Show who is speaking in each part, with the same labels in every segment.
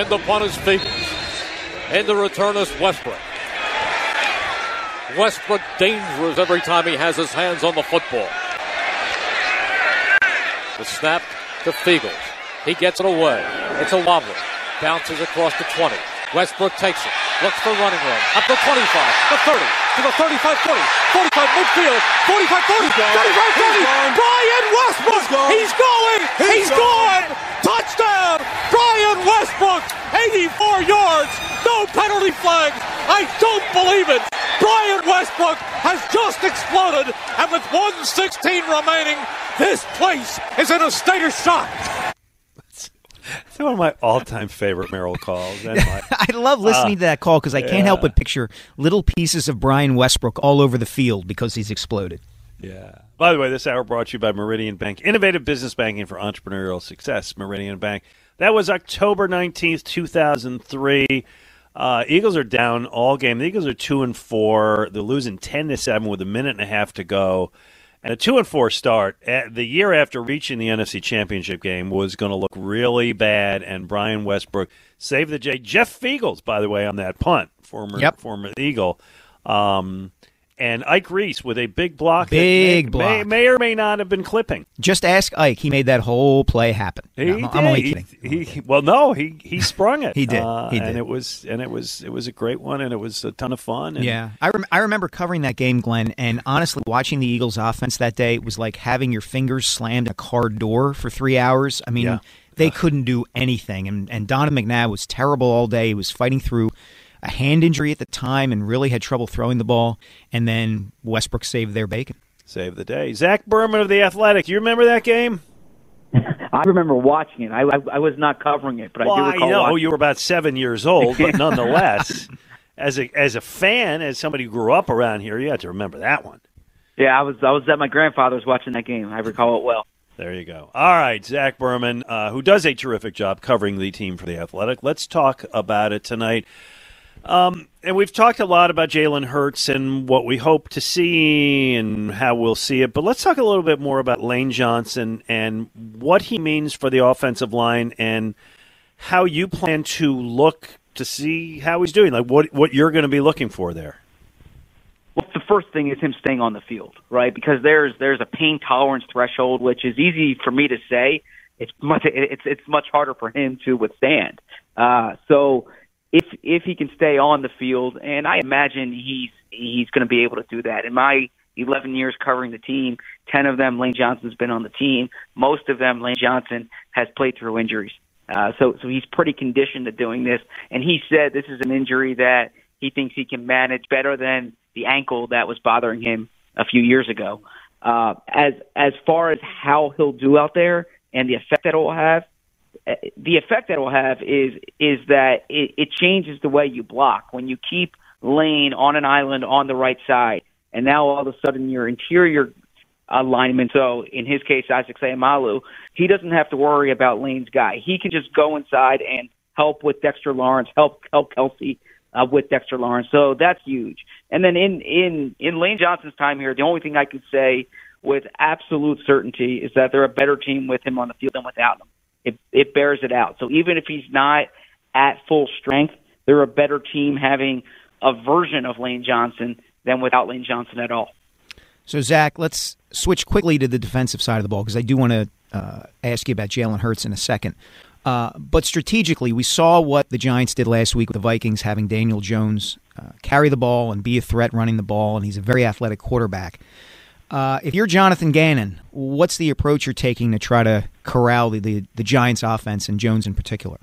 Speaker 1: And the punt is. And the return is Westbrook. Westbrook dangerous every time he has his hands on the football. The snap to Feagles. He gets it away. It's a wobbler. Bounces across the 20. Westbrook takes it. Looks for running room. Up the 25, the 30, to the 35 40, 45 midfield, 45 40, 35 30. Brian Westbrook! He's going! He's gone! Touchdown! Brian Westbrook! 84 yards! No penalty flags! I don't believe it! Brian Westbrook has just exploded, and with 116 remaining, this place is in a state of shock.
Speaker 2: It's one of my all-time favorite Merrill calls. And my,
Speaker 3: I love listening to that call because I can't help but picture little pieces of Brian Westbrook all over the field because he's exploded.
Speaker 2: yeah. By the way, this hour brought to you by Meridian Bank, innovative business banking for entrepreneurial success. Meridian Bank. That was October nineteenth, two thousand three. Uh, Eagles are down all game. The Eagles are two and four. They're losing ten to seven with a minute and a half to go. And a two and four start at the year after reaching the NFC Championship game was going to look really bad. And Brian Westbrook saved the J. Jeff Feagles, by the way, on that punt, former
Speaker 3: Yep.
Speaker 2: former Eagle. Um, and Ike Reese with a big block.
Speaker 3: Big
Speaker 2: may, May,
Speaker 3: block.
Speaker 2: may or may not have been clipping.
Speaker 3: Just ask Ike. He made that whole play happen.
Speaker 2: He
Speaker 3: No, I'm,
Speaker 2: did.
Speaker 3: I'm only kidding.
Speaker 2: He, well, no, he he sprung it.
Speaker 3: He did.
Speaker 2: Uh,
Speaker 3: He
Speaker 2: and it was and it was it was a great one, and it was a ton of fun. And
Speaker 3: Yeah, I, rem- I remember covering that game, Glenn, and honestly, watching the Eagles' offense that day was like having your fingers slammed in a car door for three hours. I mean,
Speaker 2: Yeah.
Speaker 3: they couldn't do anything, and and Donovan McNabb was terrible all day. He was fighting through a hand injury at the time and really had trouble throwing the ball. And then Westbrook saved their bacon.
Speaker 2: Save the day. Zach Berman of the Athletic. You remember that game?
Speaker 4: I remember watching it. I, I, I was not covering it, but
Speaker 2: well,
Speaker 4: I do recall.
Speaker 2: I know
Speaker 4: watching
Speaker 2: you were about seven years old, but nonetheless, as a as a fan, as somebody who grew up around here, you have to remember that one.
Speaker 4: Yeah, I was I was at my grandfather's watching that game. I recall it well.
Speaker 2: There you go. All right, Zach Berman, uh, who does a terrific job covering the team for the Athletic. Let's talk about it tonight. Um, and we've talked a lot about Jalen Hurts and what we hope to see and how we'll see it. But let's talk a little bit more about Lane Johnson and what he means for the offensive line and how you plan to look to see how he's doing. Like what what you're going to be looking for there.
Speaker 4: Well, the first thing is him staying on the field, right? Because there's there's a pain tolerance threshold, which is easy for me to say. It's much it's it's much harder for him to withstand. Uh, so if if he can stay on the field, and I imagine he's he's going to be able to do that. In my 11 years covering the team, 10 of them Lane Johnson's been on the team. Most of them Lane Johnson has played through injuries. Uh, so so he's pretty conditioned to doing this, and he said this is an injury that he thinks he can manage better than the ankle that was bothering him a few years ago. Uh, as as far as how he'll do out there and the effect that it will have, the effect that will have is is that it, it changes the way you block when you keep Lane on an island on the right side, and now all of a sudden your interior alignment. So in his case, Isaac Seumalo, he doesn't have to worry about Lane's guy. He can just go inside and help with Dexter Lawrence, help help Kelce uh, with Dexter Lawrence. So that's huge. And then in in in Lane Johnson's time here, the only thing I can say with absolute certainty is that they're a better team with him on the field than without him. It it bears it out. So even if he's not at full strength, they're a better team having a version of Lane Johnson than without Lane Johnson at all.
Speaker 3: So, Zach, let's switch quickly to the defensive side of the ball because I do want to uh, ask you about Jalen Hurts in a second. Uh, but strategically, we saw what the Giants did last week with the Vikings, having Daniel Jones uh, carry the ball and be a threat running the ball, and he's a very athletic quarterback. Uh, if you're Jonathan Gannon, what's the approach you're taking to try to corral the, the, the Giants' offense and Jones in particular?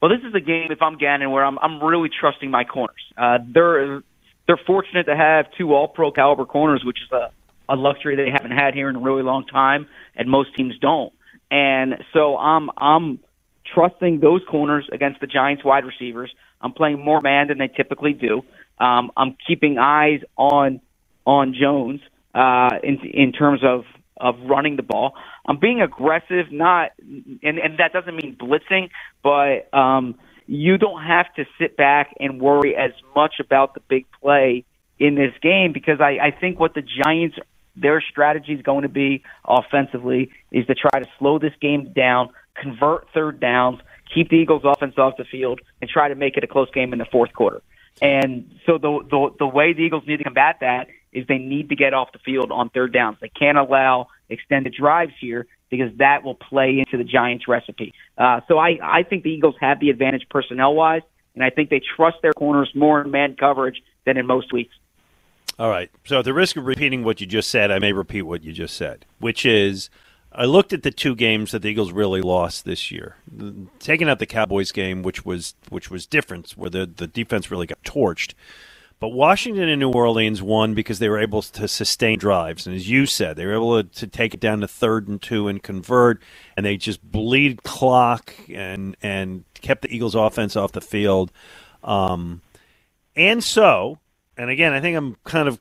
Speaker 4: Well, this is a game. If I'm Gannon, where I'm I'm really trusting my corners. Uh, they're they're fortunate to have two All Pro caliber corners, which is a a luxury they haven't had here in a really long time, and most teams don't. And so I'm I'm trusting those corners against the Giants wide receivers. I'm playing more man than they typically do. Um, I'm keeping eyes on on Jones uh, in in terms of of running the ball. I'm being aggressive, not and and that doesn't mean blitzing, but um, you don't have to sit back and worry as much about the big play in this game because I, I think what the Giants their strategy is going to be offensively is to try to slow this game down, convert third downs, keep the Eagles offense off the field, and try to make it a close game in the fourth quarter. And so the the, the way the Eagles need to combat that is they need to get off the field on third downs. They can't allow extended drives here because that will play into the Giants' recipe. Uh, so I, I think the Eagles have the advantage personnel wise, and I think they trust their corners more in man coverage than in most weeks.
Speaker 2: All right. So at the risk of repeating what you just said, I may repeat what you just said, which is I looked at the two games that the Eagles really lost this year. Taking out the Cowboys game, which was which was different, where the, the defense really got torched. But Washington and New Orleans won because they were able to sustain drives. And as you said, they were able to, take it down to third and two and convert, and they just bleed clock and, and kept the Eagles' offense off the field. Um, and so, and again, I think I'm kind of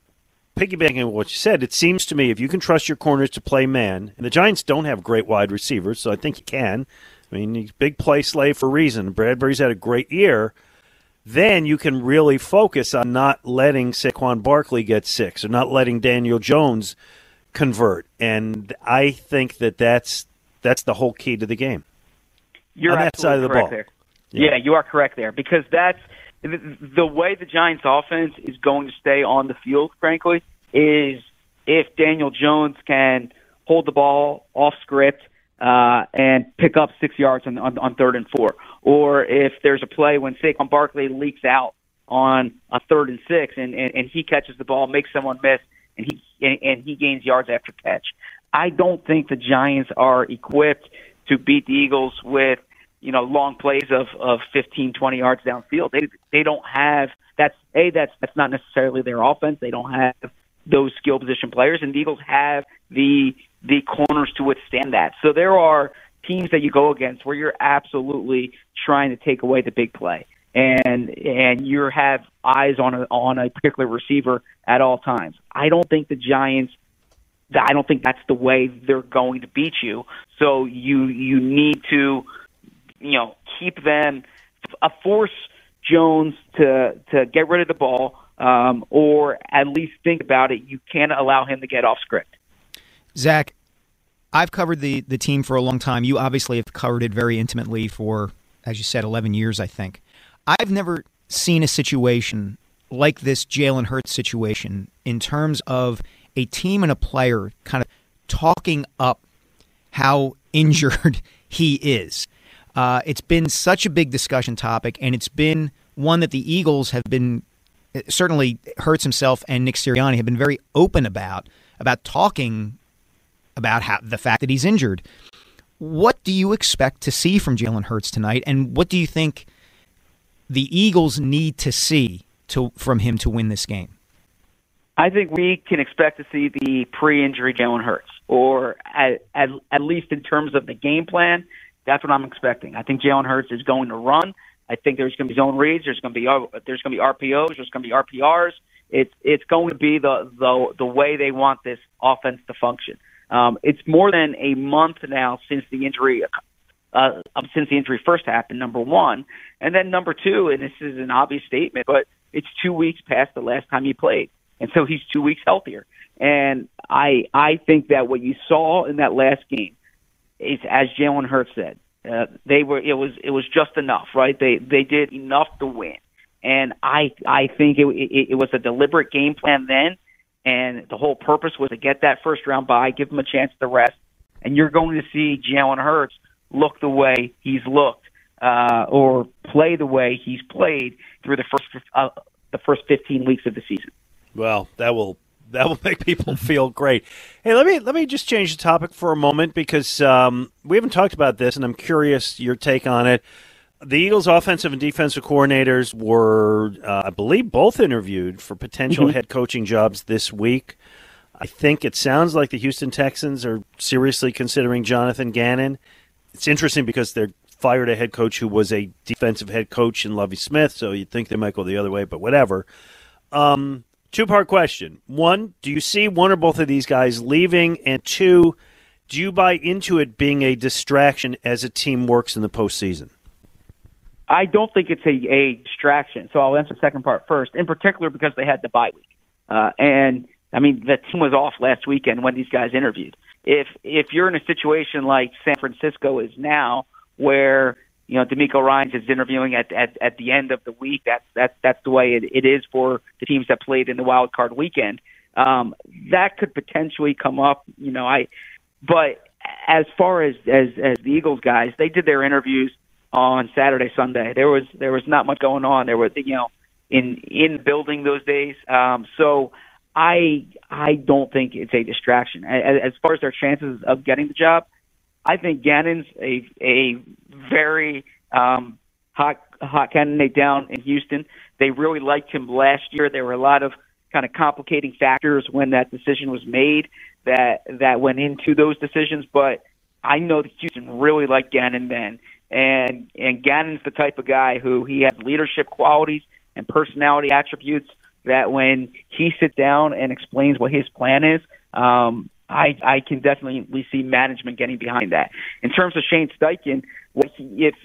Speaker 2: piggybacking on what you said. It seems to me if you can trust your corners to play man, and the Giants don't have great wide receivers, so I think you can. I mean, he's big play Slay for a reason. Bradberry's had a great year then you can really focus on not letting Saquon Barkley get six or not letting Daniel Jones convert. And I think that that's that's the whole key to the game.
Speaker 4: You're
Speaker 2: on that side of the ball.
Speaker 4: There. Yeah. yeah, you are correct there because that's the way the Giants' offense is going to stay on the field. Frankly, is if Daniel Jones can hold the ball off script uh, and pick up six yards on, on, on third and four. Or if there's a play when Saquon Barkley leaks out on a third and six and, and, and he catches the ball, makes someone miss, and he and, and he gains yards after catch. I don't think the Giants are equipped to beat the Eagles with you know long plays of of 15 20 yards downfield they they don't have that's a that's that's not necessarily their offense they don't have those skill position players and the Eagles have the the corners to withstand that. So there are teams that you go against where you're absolutely trying to take away the big play and and you have eyes on a on a particular receiver at all times. I don't think the Giants I don't think that's the way they're going to beat you. So you you need to you know keep them uh, force Jones to to get rid of the ball um, or at least think about it. You can't allow him to get off script.
Speaker 3: Zach, I've covered the the team for a long time. You obviously have covered it very intimately for, as you said, eleven years. I think I've never seen a situation like this Jalen Hurts situation in terms of a team and a player kind of talking up how injured he is. Uh, it's been such a big discussion topic, and it's been one that the Eagles have been certainly Hurts himself and Nick Sirianni have been very open about about talking about how, the fact that he's injured. What do you expect to see from Jalen Hurts tonight, and what do you think the Eagles need to see to from him to win this game?
Speaker 4: I think we can expect to see the pre-injury Jalen Hurts, or at, at, at least in terms of the game plan. That's what I'm expecting. I think Jalen Hurts is going to run. I think there's going to be zone reads. There's going to be uh, there's going to be RPOs. There's going to be RPRs. It's it's going to be the the the way they want this offense to function. Um, it's more than a month now since the injury, uh, since the injury first happened. Number one, and then number two, and this is an obvious statement, but it's two weeks past the last time he played, and so he's two weeks healthier. And I I think that what you saw in that last game is, as Jalen Hurts said, uh, they were it was it was just enough, right? They they did enough to win, and I I think it, it, it was a deliberate game plan then and the whole purpose was to get that first round bye, give them a chance to rest, and you're going to see Jalen Hurts look the way he's looked uh, or play the way he's played through the first uh, the first 15 weeks of the season.
Speaker 2: Well, that will that will make people feel great. Hey, let me let me just change the topic for a moment because um, we haven't talked about this, and I'm curious your take on it. The Eagles' offensive and defensive coordinators were, uh, I believe, both interviewed for potential
Speaker 4: Mm-hmm.
Speaker 2: head coaching jobs this week. I think it sounds like the Houston Texans are seriously considering Jonathan Gannon. It's interesting because they're fired a head coach who was a defensive head coach in Lovie Smith, so you'd think they might go the other way, but whatever. Um, two part question. One, do you see one or both of these guys leaving? And two, do you buy into it being a distraction as a team works in the postseason?
Speaker 4: I don't think it's a, a distraction. So I'll answer the second part first, in particular because they had the bye week. Uh, and I mean, the team was off last weekend when these guys interviewed. If if you're in a situation like San Francisco is now, where you know DeMeco Ryans is interviewing at at at the end of the week, that's that's that's the way it, it is for the teams that played in the wild card weekend. Um, that could potentially come up. You know, I. But as far as as as the Eagles guys, they did their interviews on Saturday, Sunday. There was there was not much going on. There was you know in in building those days. Um, so I I don't think it's a distraction. As, as far as their chances of getting the job, I think Gannon's a a very um, hot hot candidate down in Houston. They really liked him last year. There were a lot of kind of complicating factors when that decision was made that that went into those decisions, but I know that Houston really liked Gannon then. And and Gannon's the type of guy who he has leadership qualities and personality attributes that when he sits down and explains what his plan is, um, I I can definitely see management getting behind that. In terms of Shane Steichen, what he, if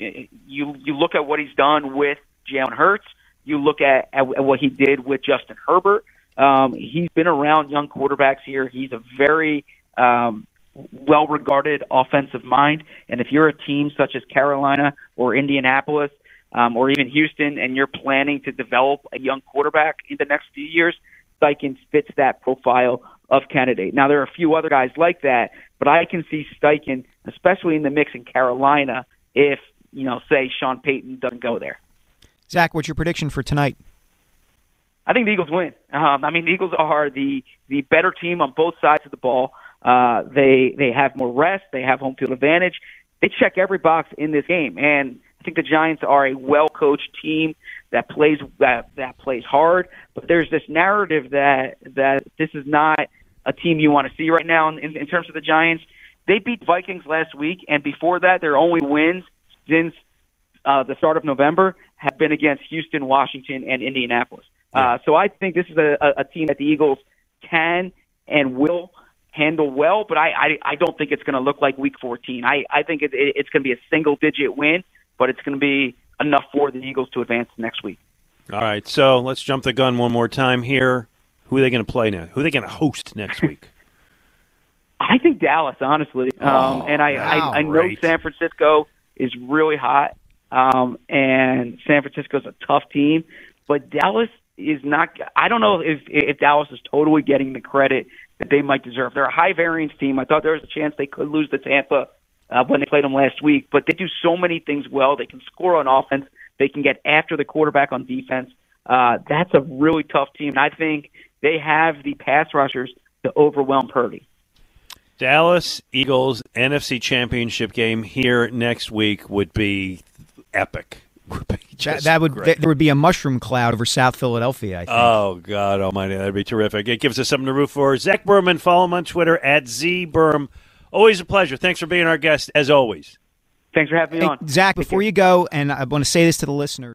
Speaker 4: you you look at what he's done with Jalen Hurts, you look at, at what he did with Justin Herbert. Um, he's been around young quarterbacks here. He's a very um, well regarded offensive mind. And if you're a team such as Carolina or Indianapolis um, or even Houston and you're planning to develop a young quarterback in the next few years, Steichen fits that profile of candidate. Now, there are a few other guys like that, but I can see Steichen, especially in the mix in Carolina, if, you know, say Sean Payton doesn't go there.
Speaker 3: Zach, what's your prediction for tonight?
Speaker 4: I think the Eagles win. Um, I mean, the Eagles are the the better team on both sides of the ball. Uh, they they have more rest. They have home field advantage. They check every box in this game, and I think the Giants are a well coached team that plays that that plays hard. But there's this narrative that that this is not a team you want to see right now in, in, in terms of the Giants. They beat Vikings last week, and before that, their only wins since uh, the start of November have been against Houston, Washington, and Indianapolis. Uh, so I think this is a, a, a team that the Eagles can and will handle well, but I, I, I don't think it's going to look like Week 14. I, I think it, it, it's going to be a single-digit win, but it's going to be enough for the Eagles to advance next week.
Speaker 2: All right, so let's jump the gun one more time here. Who are they going to play now? Who are they going to host next week?
Speaker 4: I think Dallas, honestly, um, and I,
Speaker 3: wow,
Speaker 4: I, I know
Speaker 2: great.
Speaker 4: San Francisco is really hot, um, and San Francisco's a tough team, but Dallas is not. I don't know if if Dallas is totally getting the credit that they might deserve. They're a high variance team. I thought there was a chance they could lose to Tampa uh, when they played them last week, but they do so many things well. They can score on offense. They can get after the quarterback on defense. Uh, that's a really tough team. And I think they have the pass rushers to overwhelm Purdy.
Speaker 2: Dallas Eagles NFC Championship game here next week would be epic. Would be
Speaker 3: That, that would
Speaker 2: great.
Speaker 3: there would be a mushroom cloud over South Philadelphia. I think.
Speaker 2: Oh God Almighty, that'd be terrific. It gives us something to root for. Zach Berman, follow him on Twitter at zberm. Always a pleasure. Thanks for being our guest, as always.
Speaker 4: Thanks for having me
Speaker 3: Hey,
Speaker 4: on.
Speaker 3: Zach, before you go, and I want to say this to the listeners.